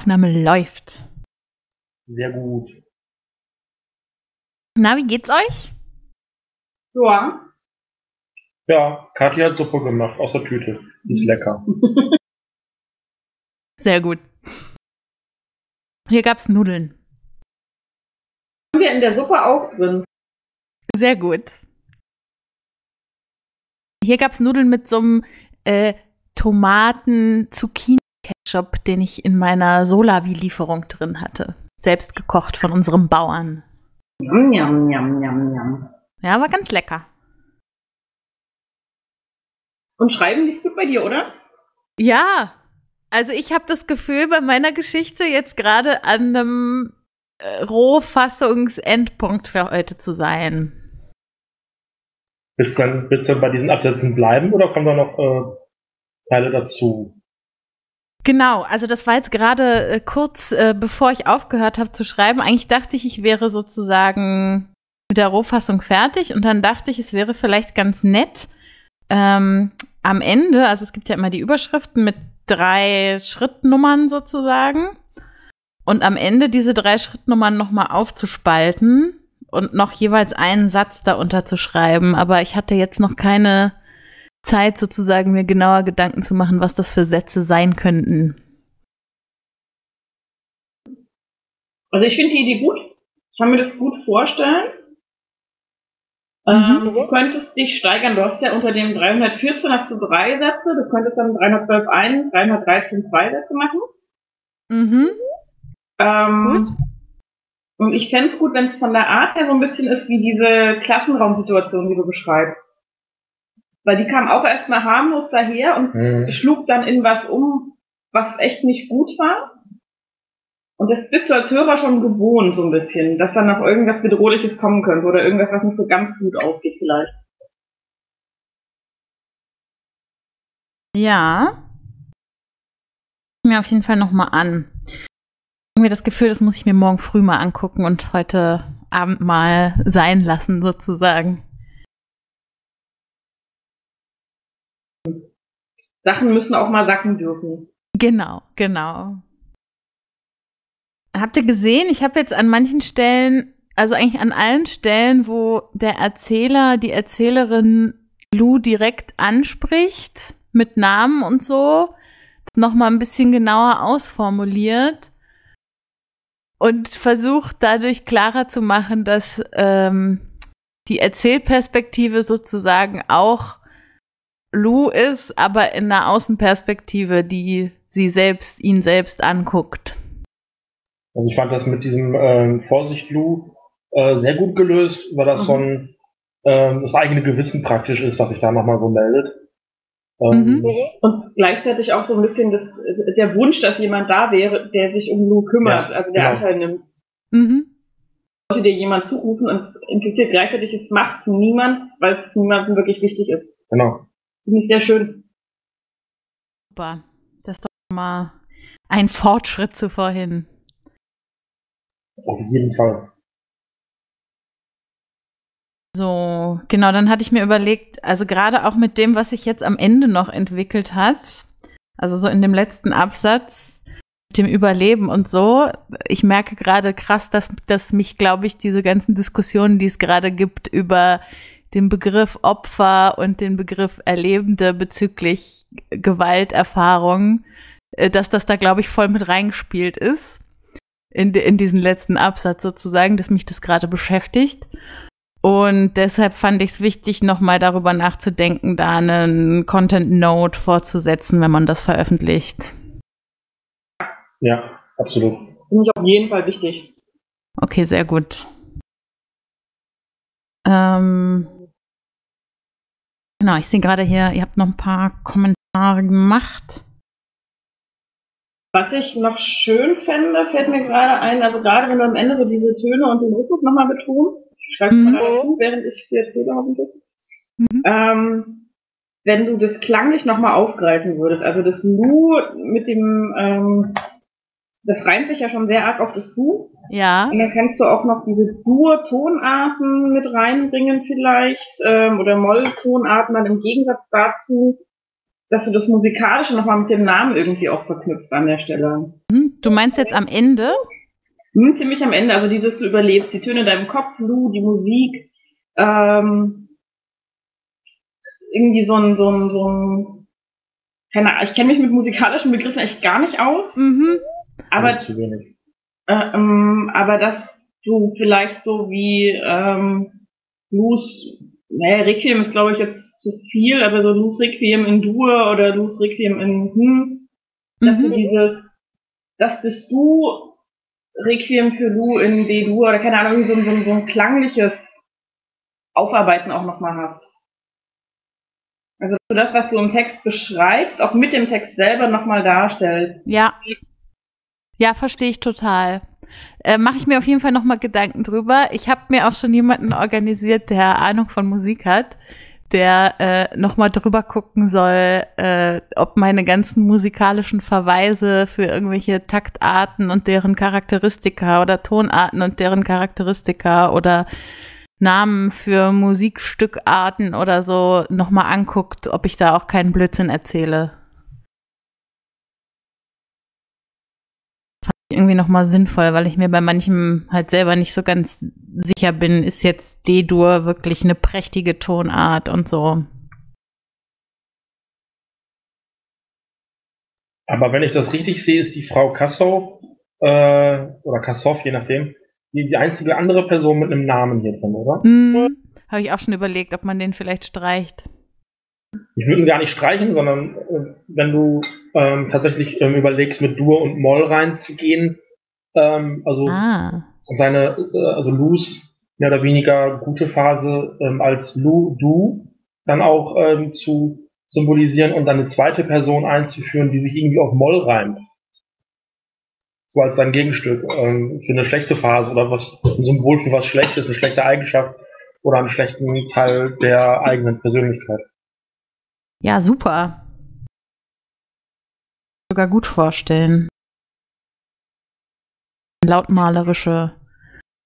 Aufnahme läuft. Sehr gut. Na, wie geht's euch? Ja. Ja, Kathi hat Suppe gemacht aus der Tüte. Ist lecker. Sehr gut. Hier gab's Nudeln. Haben wir in der Suppe auch drin. Sehr gut. Hier gab's Nudeln mit so einem äh, Tomaten-Zucchini-Ketchup, den ich in meiner Solavi-Lieferung drin hatte. Selbst gekocht von unserem Bauern. Yum, yum, yum, yum, yum. Ja, war ganz lecker. Und Schreiben liegt gut bei dir, oder? Ja, also ich habe das Gefühl, bei meiner Geschichte jetzt gerade an einem äh, Rohfassungsendpunkt für heute zu sein. Willst du, dann, willst du bei diesen Absätzen bleiben oder kommen da noch äh, Teile dazu? Genau, also das war jetzt gerade äh, kurz äh, bevor ich aufgehört habe zu schreiben. Eigentlich dachte ich, ich wäre sozusagen mit der Rohfassung fertig und dann dachte ich, es wäre vielleicht ganz nett ähm, am Ende, also es gibt ja immer die Überschriften mit drei Schrittnummern sozusagen und am Ende diese drei Schrittnummern nochmal aufzuspalten und noch jeweils einen Satz darunter zu schreiben. Aber ich hatte jetzt noch keine Zeit, sozusagen mir genauer Gedanken zu machen, was das für Sätze sein könnten. Also ich finde die Idee gut. Ich kann mir das gut vorstellen. Mhm. Ähm, du könntest dich steigern. Du hast ja unter dem 314 hast du drei Sätze. Du könntest dann 312 ein, 313 zwei Sätze machen. Mhm. Ähm, Gut. Und ich fände es gut, wenn es von der Art her so ein bisschen ist wie diese Klassenraumsituation, die du beschreibst. Weil die kam auch erstmal harmlos daher und Mhm. schlug dann in was um, was echt nicht gut war. Und das bist du als Hörer schon gewohnt, so ein bisschen, dass dann noch irgendwas Bedrohliches kommen könnte oder irgendwas, was nicht so ganz gut ausgeht vielleicht. Ja. Mir auf jeden Fall noch mal an. Irgendwie das Gefühl, das muss ich mir morgen früh mal angucken und heute Abend mal sein lassen, sozusagen. Sachen müssen auch mal sacken dürfen. Genau, genau. Habt ihr gesehen, ich habe jetzt an manchen Stellen, also eigentlich an allen Stellen, wo der Erzähler, die Erzählerin Lou direkt anspricht, mit Namen und so, noch mal ein bisschen genauer ausformuliert und versucht dadurch klarer zu machen, dass ähm, die Erzählperspektive sozusagen auch Lou ist, aber in einer Außenperspektive, die sie selbst, ihn selbst anguckt. Also ich fand das mit diesem ähm, Vorsicht Lou äh, sehr gut gelöst, weil das Mhm. so ein ähm, das eigene Gewissen praktisch ist, was sich da nochmal so meldet. Ähm, Mhm. Und gleichzeitig auch so ein bisschen das, der Wunsch, dass jemand da wäre, der sich um Lou kümmert, Ja, also der genau. Anteil nimmt. Mhm. Sollte dir jemand zurufen und impliziert gleichzeitig, es macht niemand, weil es niemandem wirklich wichtig ist. Genau. Finde ich sehr schön. Super. Das ist doch mal ein Fortschritt zu vorhin. Auf jeden Fall. So, genau, dann hatte ich mir überlegt, also gerade auch mit dem, was sich jetzt am Ende noch entwickelt hat, also so in dem letzten Absatz, mit dem Überleben und so, ich merke gerade krass, dass, dass mich, glaube ich, diese ganzen Diskussionen, die es gerade gibt über den Begriff Opfer und den Begriff Erlebende bezüglich Gewalterfahrung, äh, dass das da, glaube ich, voll mit reingespielt ist. In, in diesen letzten Absatz sozusagen, dass mich das gerade beschäftigt. Und deshalb fand ich es wichtig, nochmal darüber nachzudenken, da einen Content Note vorzusetzen, wenn man das veröffentlicht. Ja, absolut. Finde ich auf jeden Fall wichtig. Okay, sehr gut. Ähm, genau, ich sehe gerade hier, ihr habt noch ein paar Kommentare gemacht. Was ich noch schön fände, fällt mir gerade ein, also gerade wenn du am Ende so diese Töne und den Rhythmus nochmal betonst, schreibst du Mhm. mal dazu, während ich dir erzähle hoffentlich. Mhm. Ähm, wenn du das klanglich nochmal aufgreifen würdest, also das Lu mit dem, ähm, das reimt sich ja schon sehr arg auf das Du. Ja, Und dann kannst du auch noch diese Dur-Tonarten mit reinbringen vielleicht, ähm, oder Moll-Tonarten dann im Gegensatz dazu, dass du das Musikalische nochmal mit dem Namen irgendwie auch verknüpfst an der Stelle. hm, Du meinst jetzt am Ende? Hm, ziemlich am Ende, also dieses, du überlebst, die Töne in deinem Kopf, Lu, die Musik, ähm, irgendwie so ein, so ein, so ein, keine Ahnung, ich kenne mich mit musikalischen Begriffen echt gar nicht aus, Mhm. Aber, zu wenig. äh, ähm, aber dass du vielleicht so wie, ähm, Blues, naja, Requiem ist glaube ich jetzt zu viel, aber so Blues Requiem in Dur oder Blues Requiem in Hm, dass du Mhm. dieses, das bist du, Requiem für Du in D-Dur oder keine Ahnung, so, ein- so, ein- so ein klangliches Aufarbeiten auch nochmal hast. Also dass du das, was du im Text beschreibst, auch mit dem Text selber nochmal darstellst. Ja. Ja, verstehe ich total. Äh, Mache ich mir auf jeden Fall nochmal Gedanken drüber. Ich habe mir auch schon jemanden organisiert, der Ahnung von Musik hat, der äh, nochmal drüber gucken soll, äh, ob meine ganzen musikalischen Verweise für irgendwelche Taktarten und deren Charakteristika oder Tonarten und deren Charakteristika oder Namen für Musikstückarten oder so nochmal anguckt, ob ich da auch keinen Blödsinn erzähle. Irgendwie nochmal sinnvoll, weil ich mir bei manchem halt selber nicht so ganz sicher bin, ist jetzt D-Dur wirklich eine prächtige Tonart und so. Aber wenn ich das richtig sehe, ist die Frau Kassow, äh, oder Kassow, je nachdem, die, die einzige andere Person mit einem Namen hier drin, oder? Hm, Habe ich auch schon überlegt, ob man den vielleicht streicht. Ich würde ihn gar nicht streichen, sondern äh, wenn du ähm, tatsächlich ähm, überlegst, mit Dur und Moll reinzugehen, ähm, also Ah. seine, äh, also Lus mehr oder weniger gute Phase ähm, als Lu, Du, dann auch ähm, zu symbolisieren und dann eine zweite Person einzuführen, die sich irgendwie auf Moll reimt. So als sein Gegenstück ähm, für eine schlechte Phase oder was ein Symbol für was Schlechtes, eine schlechte Eigenschaft oder einen schlechten Teil der eigenen Persönlichkeit. Ja, super. Sogar gut vorstellen. Lautmalerische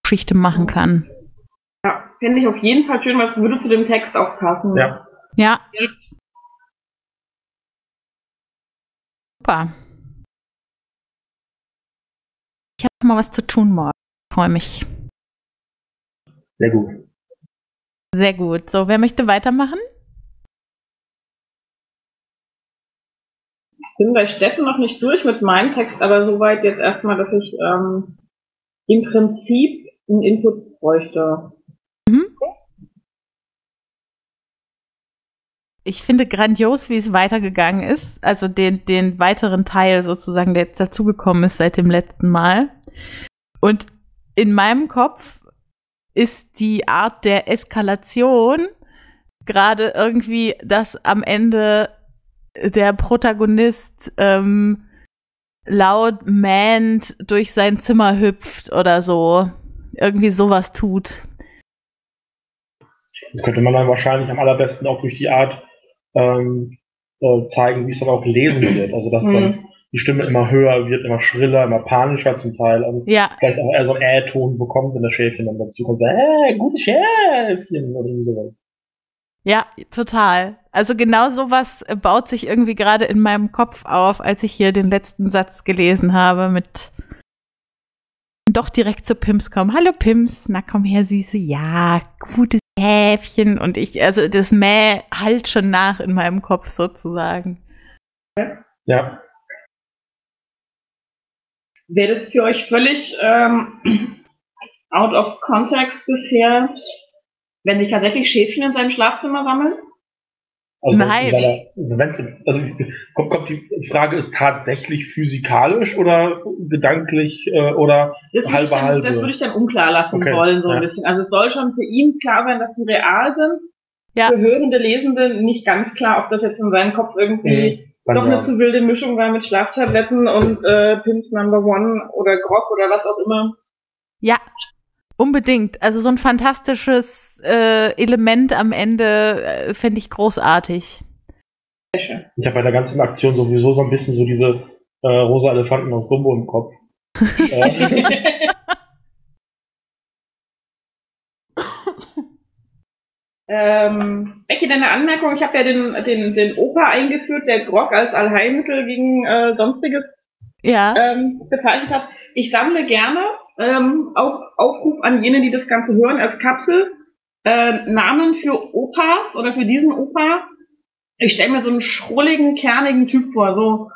Geschichte machen kann. Ja, fände ich auf jeden Fall schön, weil es würde zu dem Text auch passen. Ja. Ja. Super. Ich habe mal was zu tun morgen. Freue mich. Sehr gut. Sehr gut. So, wer möchte weitermachen? Bin bei Steffen noch nicht durch mit meinem Text, aber soweit jetzt erstmal, dass ich ähm, im Prinzip einen Input bräuchte. Ich finde grandios, wie es weitergegangen ist. Also den, den weiteren Teil sozusagen, der jetzt dazugekommen ist seit dem letzten Mal. Und in meinem Kopf ist die Art der Eskalation gerade irgendwie, dass am Ende der Protagonist ähm, laut mähnt durch sein Zimmer hüpft oder so. Irgendwie sowas tut. Das könnte man dann wahrscheinlich am allerbesten auch durch die Art ähm, äh, zeigen, wie es dann auch gelesen wird. Also dass dann Mhm. die Stimme immer höher wird, immer schriller, immer panischer zum Teil. Also Ja, vielleicht auch eher so einen Äh-Ton bekommt, wenn das Schäfchen dann dazu kommt. Äh, gutes Schäfchen oder irgendwie sowas. Ja, total. Also genau sowas äh, baut sich irgendwie gerade in meinem Kopf auf, als ich hier den letzten Satz gelesen habe mit doch direkt zu Pims kommen. Hallo Pims, na komm her, Süße. Ja, gutes Häfchen. Und ich, also das Mäh halt schon nach in meinem Kopf sozusagen. Ja. Wäre das für euch völlig ähm, out of context bisher, wenn sich tatsächlich Schäfchen in seinem Schlafzimmer sammeln? Also Nein. Wenn, also kommt, kommt die Frage, ist tatsächlich physikalisch oder gedanklich äh, oder Das halbe dann, halbe? das würde ich dann unklar lassen Okay, wollen, so ein ja. bisschen. Also es soll schon für ihn klar sein, dass die real sind. Ja. Für hörende Lesende nicht ganz klar, ob das jetzt in seinem Kopf irgendwie Kann doch eine zu wilde Mischung war mit Schlaftabletten und äh, Pins Number One oder Grog oder was auch immer. Ja, unbedingt. Also so ein fantastisches äh, Element am Ende äh, fände ich großartig. Ich habe bei der ganzen Aktion sowieso so ein bisschen so diese äh, rosa Elefanten aus Dumbo im Kopf. äh, ähm, Becky, deine Anmerkung, ich habe ja den, den, den Opa eingeführt, der Grog als Allheilmittel gegen äh, sonstiges Ja. ähm, bezeichnet hat. Ich sammle gerne, ähm, auch Aufruf an jene, die das Ganze hören, als Kapsel, äh, Namen für Opas oder für diesen Opa. Ich stelle mir so einen schrulligen, kernigen Typ vor, so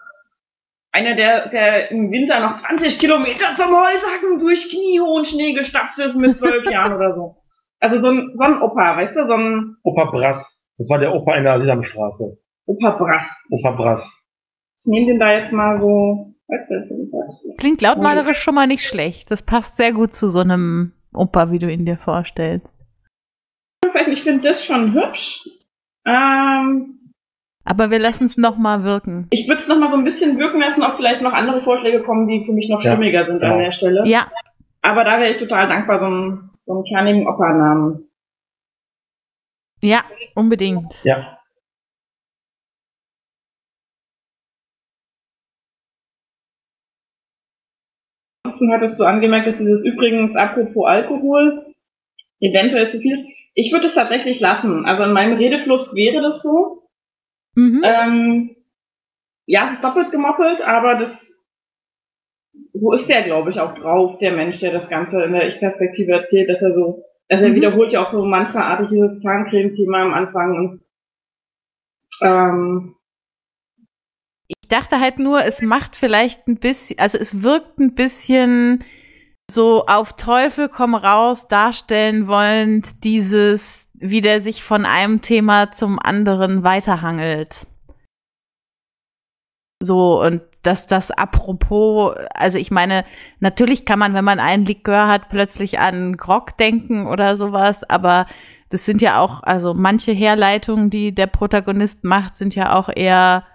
einer, der, der im Winter noch 20 Kilometer zum Holzhacken durch kniehohen Schnee gestapft ist mit zwölf Jahren oder so. Also so ein, so ein Opa, weißt du, so ein Opa Brass. Das war der Opa in der Sesamstraße. Opa Brass. Opa Brass. Ich nehme den da jetzt mal so. Klingt lautmalerisch schon mal nicht schlecht. Das passt sehr gut zu so einem Opa, wie du ihn dir vorstellst. ich finde das schon hübsch. Ähm, Aber wir lassen es noch mal wirken. ich würde es noch mal so ein bisschen wirken lassen, ob vielleicht noch andere Vorschläge kommen, die für mich noch Ja, stimmiger sind genau. an der Stelle. Ja, Aber da wäre ich total dankbar, so einen, so einen kernigen Opa-Namen. ja, unbedingt. Ja. Ansonsten hattest du angemerkt, dass dieses übrigens apropos Alkohol eventuell zu viel. Ich würde es tatsächlich lassen. Also in meinem Redefluss wäre das so. Mhm. Ähm, ja, es ist doppelt gemoppelt, aber das so ist der, glaube ich, auch drauf, der Mensch, der das Ganze in der Ich-Perspektive erzählt, dass er so, also er Mhm. wiederholt ja auch so mantraartig dieses Zahncreme-Thema am Anfang und ähm, Ich dachte halt nur, es macht vielleicht ein bisschen, also es wirkt ein bisschen so auf Teufel komm raus darstellen wollend dieses, wie der sich von einem Thema zum anderen weiterhangelt. So, und dass das apropos, also ich meine, natürlich kann man, wenn man einen Likör hat, plötzlich an Grog denken oder sowas, aber das sind ja auch, also manche Herleitungen, die der Protagonist macht, sind ja auch eher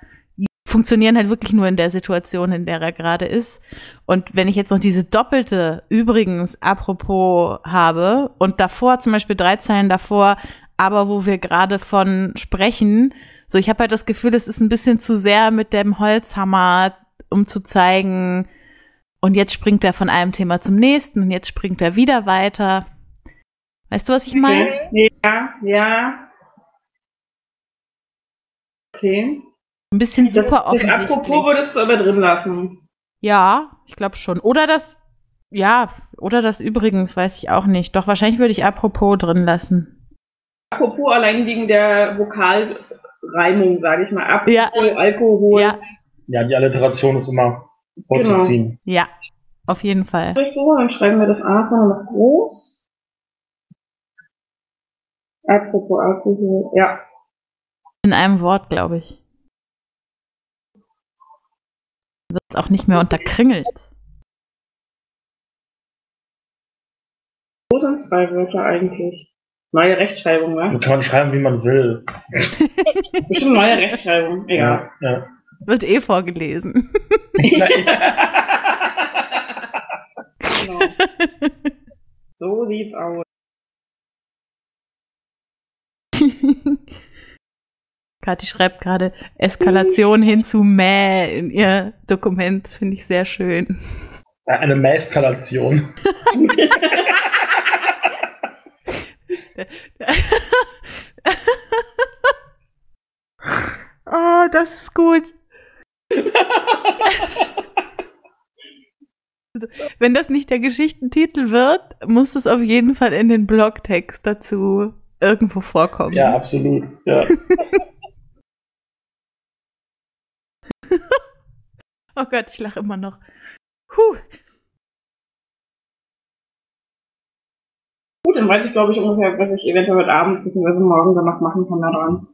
funktionieren halt wirklich nur in der Situation, in der er gerade ist. Und wenn ich jetzt noch diese doppelte, übrigens, apropos habe und davor, zum Beispiel drei Zeilen davor, aber wo wir gerade von sprechen, so ich habe halt das Gefühl, es ist ein bisschen zu sehr mit dem Holzhammer, um zu zeigen, und jetzt springt er von einem Thema zum nächsten und jetzt springt er wieder weiter. Weißt du, was ich meine? ja, ja. Okay. Ein bisschen Das, super das offensichtlich. Apropos würdest du aber drin lassen. Ja, ich glaube schon. Oder das, ja, oder das übrigens, weiß ich auch nicht. Doch wahrscheinlich würde ich apropos drin lassen. Apropos allein wegen der Vokalreimung, sage ich mal. Apropos Ja. Alkohol. Ja, Ja, die Alliteration ist immer vorzuziehen. ja, auf jeden Fall. So, dann schreiben wir das A vorne noch groß. Apropos Alkohol. Ja. In einem Wort, glaube ich. Wird es auch nicht mehr unterkringelt. Wo sind zwei Wörter eigentlich? Neue Rechtschreibung, ne? kann man schreiben, wie man will. Bestimmt neue Rechtschreibung. Egal. Ja, ja. Wird eh vorgelesen. genau. So sieht's aus. Kathi schreibt gerade Eskalation hin zu Mäh in ihr Dokument. Das finde ich sehr schön. Eine Mäskalation. oh, das ist gut. Also, wenn das nicht der Geschichtentitel wird, muss es auf jeden Fall in den Blogtext dazu irgendwo vorkommen. Ja, absolut. Ja. Oh Gott, ich lache immer noch. Puh. Gut, dann weiß ich, glaube ich, ungefähr, was ich eventuell heute Abend bzw. morgen dann noch machen kann daran.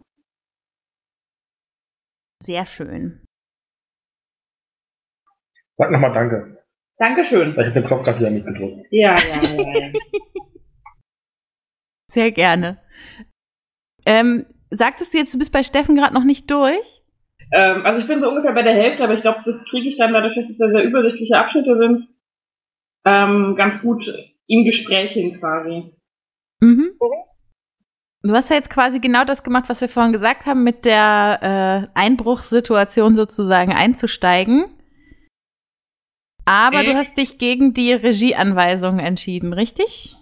Sehr schön. Sag nochmal Danke. Dankeschön. Ich habe den Knopf gerade wieder nicht gedrückt. Ja, ja, ja, ja. Sehr gerne. Ähm, sagtest du jetzt, du bist bei Steffen gerade noch nicht durch? Ähm, also ich bin so ungefähr bei der Hälfte, aber ich glaube, das kriege ich dann dadurch, dass es sehr, sehr übersichtliche Abschnitte sind, ähm, ganz gut im Gespräch hin quasi. Mhm. Du hast ja jetzt quasi genau das gemacht, was wir vorhin gesagt haben, mit der äh, Einbruchssituation sozusagen einzusteigen. Aber du Mhm. hast dich gegen die Regieanweisungen entschieden, richtig?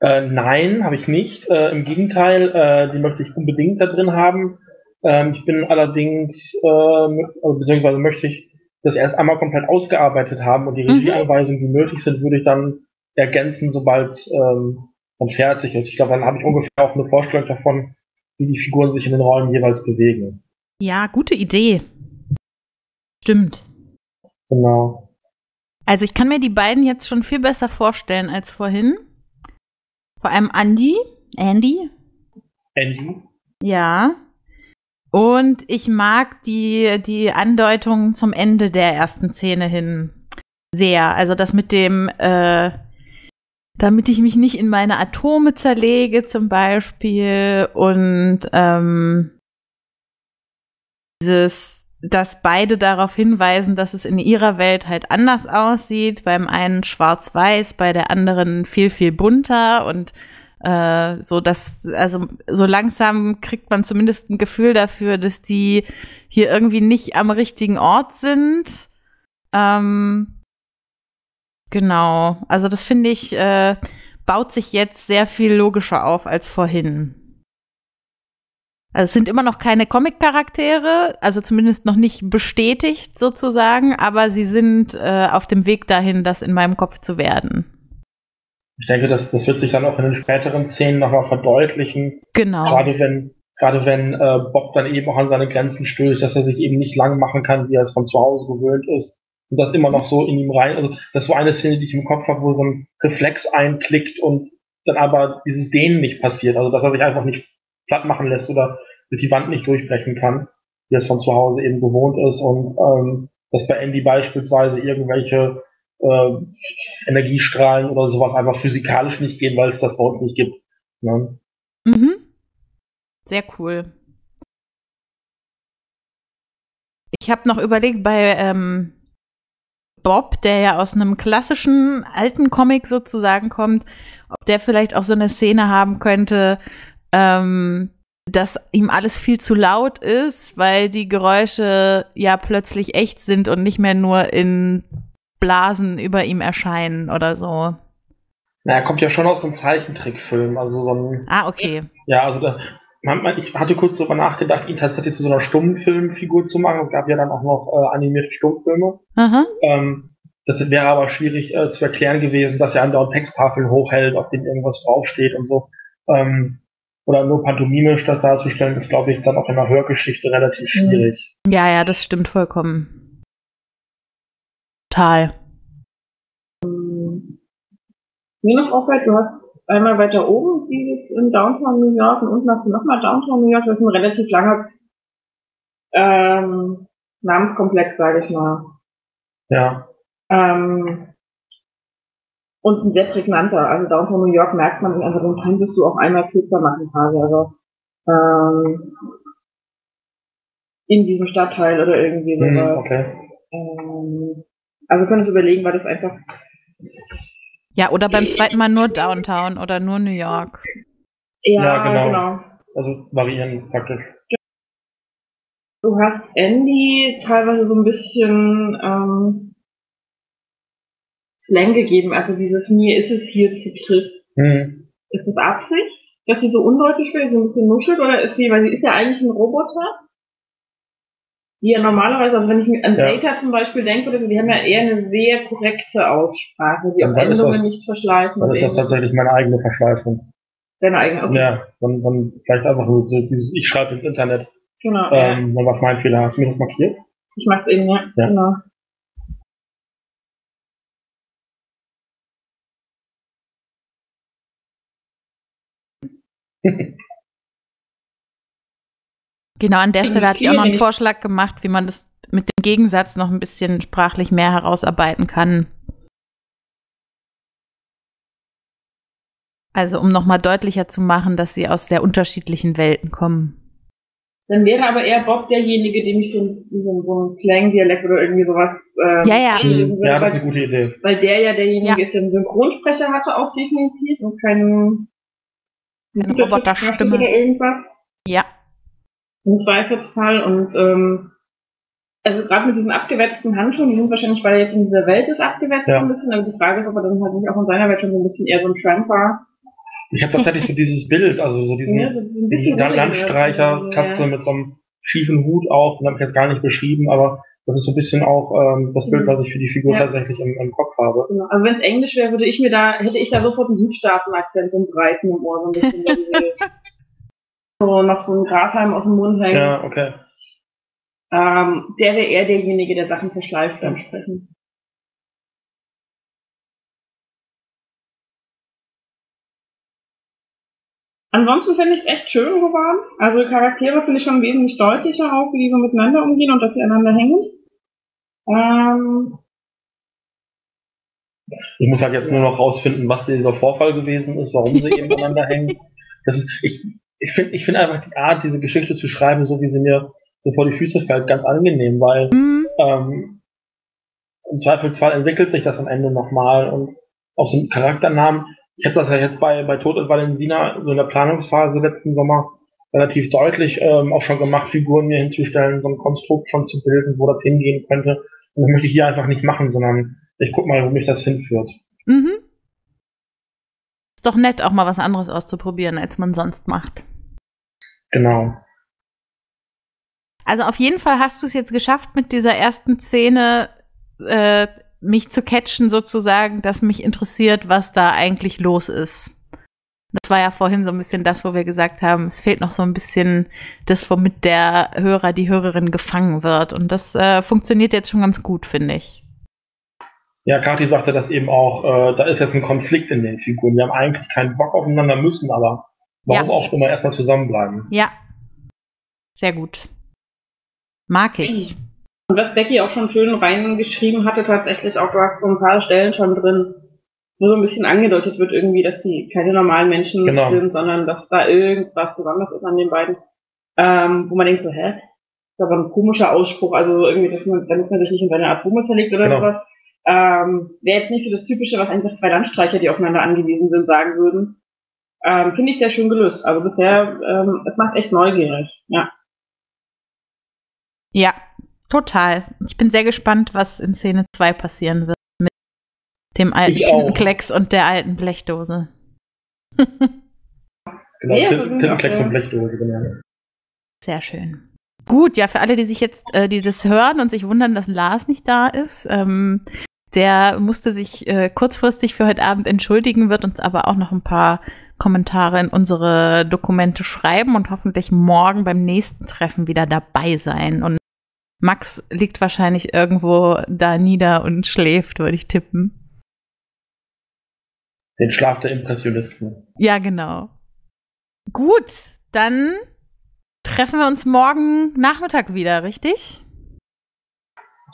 Äh, nein, habe ich nicht. Äh, Im Gegenteil, äh, die möchte ich unbedingt da drin haben. Ähm, ich bin allerdings, äh, also beziehungsweise möchte ich das erst einmal komplett ausgearbeitet haben und die Mhm. Regieanweisungen, die nötig sind, würde ich dann ergänzen, sobald es ähm, dann fertig ist. Ich glaube, dann habe ich ungefähr auch eine Vorstellung davon, wie die Figuren sich in den Rollen jeweils bewegen. Ja, gute Idee. Stimmt. Genau. Also ich kann mir die beiden jetzt schon viel besser vorstellen als vorhin. Vor allem Andy. Andy. Andy? Ja. Und ich mag die, die Andeutung zum Ende der ersten Szene hin sehr. Also das mit dem, äh, damit ich mich nicht in meine Atome zerlege zum Beispiel und ähm, dieses, dass beide darauf hinweisen, dass es in ihrer Welt halt anders aussieht. Beim einen schwarz-weiß, bei der anderen viel, viel bunter und äh, so dass, also so langsam kriegt man zumindest ein Gefühl dafür, dass die hier irgendwie nicht am richtigen Ort sind. Ähm, genau. Also das finde ich, äh, baut sich jetzt sehr viel logischer auf als vorhin. Also es sind immer noch keine Comic-Charaktere, also zumindest noch nicht bestätigt sozusagen, aber sie sind äh, auf dem Weg dahin, das in meinem Kopf zu werden. Ich denke, das, das wird sich dann auch in den späteren Szenen nochmal verdeutlichen. Genau. Gerade wenn, gerade wenn äh, Bob dann eben auch an seine Grenzen stößt, dass er sich eben nicht lang machen kann, wie er es von zu Hause gewöhnt ist. Und das immer noch so in ihm rein. Also das ist so eine Szene, die ich im Kopf habe, wo so ein Reflex einklickt und dann aber dieses Dehnen nicht passiert. Also dass er sich einfach nicht platt machen lässt oder durch die Wand nicht durchbrechen kann, wie es von zu Hause eben gewohnt ist. Und ähm, dass bei Andy beispielsweise irgendwelche äh, Energiestrahlen oder sowas einfach physikalisch nicht gehen, weil es das bei uns nicht gibt. Ne? Mhm. Sehr cool. Ich habe noch überlegt, bei ähm, Bob, der ja aus einem klassischen alten Comic sozusagen kommt, ob der vielleicht auch so eine Szene haben könnte, ähm, dass ihm alles viel zu laut ist, weil die Geräusche ja plötzlich echt sind und nicht mehr nur in Blasen über ihm erscheinen oder so. Na, er kommt ja schon aus einem Zeichentrickfilm, also so ein, Ah, okay. ja, also da, man, man, ich hatte kurz darüber nachgedacht, ihn tatsächlich zu so einer Stummfilmfigur zu machen. Es gab ja dann auch noch äh, animierte Stummfilme. Ähm, das wäre aber schwierig äh, zu erklären gewesen, dass er andauernd Texttafeln hochhält, auf denen irgendwas draufsteht und so. Ähm, oder nur pantomimisch das darzustellen, ist, glaube ich, dann auch in einer Hörgeschichte relativ schwierig. Ja, ja, das stimmt vollkommen. Total. Mir noch auffällt, du hast einmal weiter oben dieses in Downtown New York und unten hast du nochmal Downtown New York. Das ist ein relativ langer ähm, Namenskomplex, sage ich mal. Ja. Ähm, und ein sehr prägnanter. Also Downtown New York merkt man, also den könntest du auch einmal kürzer machen quasi. Also ähm, in diesem Stadtteil oder irgendwie Hm, sowas. okay. Ähm, also könntest du überlegen, weil das einfach Ja, oder beim zweiten Mal nur Downtown oder nur New York. ja, Ja, genau. genau. Also variieren praktisch. Du hast Andy teilweise so ein bisschen ähm, Slang gegeben, also dieses mir ist es hier zu trist. Hm. Ist das Absicht, dass sie so undeutlich wird, so ein bisschen nuschelt, oder ist sie, weil sie ist ja eigentlich ein Roboter, die ja normalerweise, also wenn ich an Ja. Data zum Beispiel denke, oder so, die haben ja eher eine sehr korrekte Aussprache, die Dann auch ist das- nicht verschleifen. Dann ist das tatsächlich meine eigene Verschleifung. Deine eigene, okay. Ja, dann, dann vielleicht einfach nur so dieses, ich schreibe ins Internet, Genau, ja. ähm, dann was mein Fehler. Hast du mir das markiert? Ich mach's eben, ja. Ja. Genau. Genau, an der Stelle hatte ich auch noch einen. Vorschlag gemacht, wie man das mit dem Gegensatz noch ein bisschen sprachlich mehr herausarbeiten kann. Also um nochmal deutlicher zu machen, dass sie aus sehr unterschiedlichen Welten kommen. Dann wäre aber eher Bob derjenige, dem ich so, ein- so, so ein Slang-Dialekt oder irgendwie sowas ähm, Ja, ja. Hm. würde, Ja, das ist eine gute Idee. weil der ja derjenige Ja. ist, der einen Synchronsprecher hatte, auch definitiv und keinen Eine Roboterstimme. oder irgendwas Ja. Im Zweifelsfall und ähm, also gerade mit diesen abgewetzten Handschuhen, die sind wahrscheinlich, weil er jetzt in dieser Welt ist, abgewetzt Ja. so ein bisschen, aber die Frage ist, ob er dann halt nicht auch in seiner Welt schon so ein bisschen eher so ein Tramp war. Ich habe tatsächlich so dieses Bild, also so diesen Ja, so ein die bisschen Landstreicher-Katze ja. mit so einem schiefen Hut auf, den habe ich jetzt gar nicht beschrieben, aber Das ist so ein bisschen auch ähm, das Bild, was ich für die Figur Ja. tatsächlich im, im Kopf habe. Genau. Also wenn es Englisch wäre, würde ich mir da, hätte ich da sofort einen Südstaaten-Akzent, so einen breiten im Ohr, so ein bisschen. so noch so ein Grashalm aus dem Mund hängt. Ja, okay. Ähm, der wäre eher derjenige, der Sachen verschleift beim Sprechen. Ansonsten finde ich es echt schön geworden. Also Charaktere finde ich schon wesentlich deutlicher auch, wie die so miteinander umgehen und dass sie einander hängen. Ähm, Ich muss halt jetzt nur noch rausfinden, was dieser Vorfall gewesen ist, warum sie eben aneinander hängen. Das ist, ich ich finde ich finde einfach die Art, diese Geschichte zu schreiben, so wie sie mir so vor die Füße fällt, ganz angenehm, weil Mhm. ähm, im Zweifelsfall entwickelt sich das am Ende nochmal und auch so ein Charakternamen. Ich habe das ja jetzt bei, bei Tod und Valentina so in der Planungsphase letzten Sommer relativ deutlich ähm, auch schon gemacht, Figuren mir hinzustellen, so ein Konstrukt schon zu bilden, wo das hingehen könnte. Und das möchte ich hier einfach nicht machen, sondern ich guck mal, wo mich das hinführt. Mhm. Ist doch nett, auch mal was anderes auszuprobieren, als man sonst macht. Genau. Also auf jeden Fall hast du es jetzt geschafft, mit dieser ersten Szene äh, mich zu catchen, sozusagen, dass mich interessiert, was da eigentlich los ist. Das war ja vorhin so ein bisschen das, wo wir gesagt haben, es fehlt noch so ein bisschen das, womit der Hörer, die Hörerin gefangen wird. Und das äh, funktioniert jetzt schon ganz gut, finde ich. Ja, Kathi sagte das eben auch, äh, da ist jetzt ein Konflikt in den Figuren. Die haben eigentlich keinen Bock aufeinander, müssen aber, warum Ja. auch immer, erstmal zusammenbleiben. Ja. Sehr gut. Mag ich. Und was Becky auch schon schön reingeschrieben hatte, tatsächlich auch, du hast so ein paar Stellen schon drin, wo so ein bisschen angedeutet wird irgendwie, dass die keine normalen Menschen Genau. sind, sondern dass da irgendwas besonders ist an den beiden. Ähm, wo man denkt so, hä? Das ist aber ein komischer Ausspruch, also irgendwie, dass man, damit man sich nicht in seine Atome zerlegt oder Genau. sowas. Ähm, Wäre jetzt nicht so das Typische, was einfach zwei Landstreicher, die aufeinander angewiesen sind, sagen würden. Ähm, Finde ich sehr schön gelöst. Also bisher, ähm, es macht echt neugierig. Ja. Ja, total. Ich bin sehr gespannt, was in Szene 2 passieren wird mit dem alten. Tintenklecks und der alten Blechdose. Genau, Ja, Tintenklecks und Blechdose, genau. Sehr schön. Gut, ja, für alle, die sich jetzt, äh, die das hören und sich wundern, dass Lars nicht da ist, ähm, der musste sich äh, kurzfristig für heute Abend entschuldigen, wird uns aber auch noch ein paar Kommentare in unsere Dokumente schreiben und hoffentlich morgen beim nächsten Treffen wieder dabei sein. Und Max liegt wahrscheinlich irgendwo da nieder und schläft, würde ich tippen. Den Schlaf der Impressionisten. Ja, genau. Gut, dann treffen wir uns morgen Nachmittag wieder, richtig?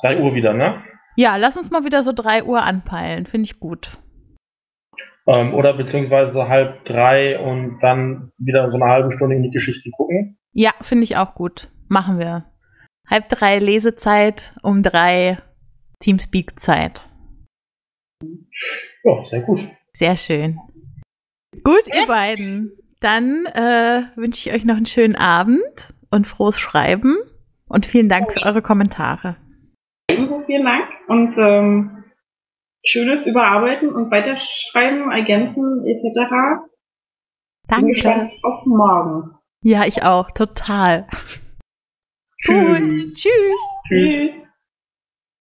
3 Uhr wieder, ne? Ja, lass uns mal wieder so drei Uhr anpeilen. Finde ich gut. Ähm, oder beziehungsweise halb drei und dann wieder so eine halbe Stunde in die Geschichte gucken. Ja, finde ich auch gut. Machen wir. Halb drei Lesezeit, um drei Teamspeak-Zeit. Ja, sehr gut. Sehr schön. Gut, ihr beiden. Dann äh, wünsche ich euch noch einen schönen Abend und frohes Schreiben. Und vielen Dank für eure Kommentare. Ebenso vielen Dank und ähm, schönes Überarbeiten und Weiterschreiben, Ergänzen etc. Bin Danke. gespannt auf morgen. Ja, ich auch. Total. Gut. Tschüss. Tschüss. Tschüss.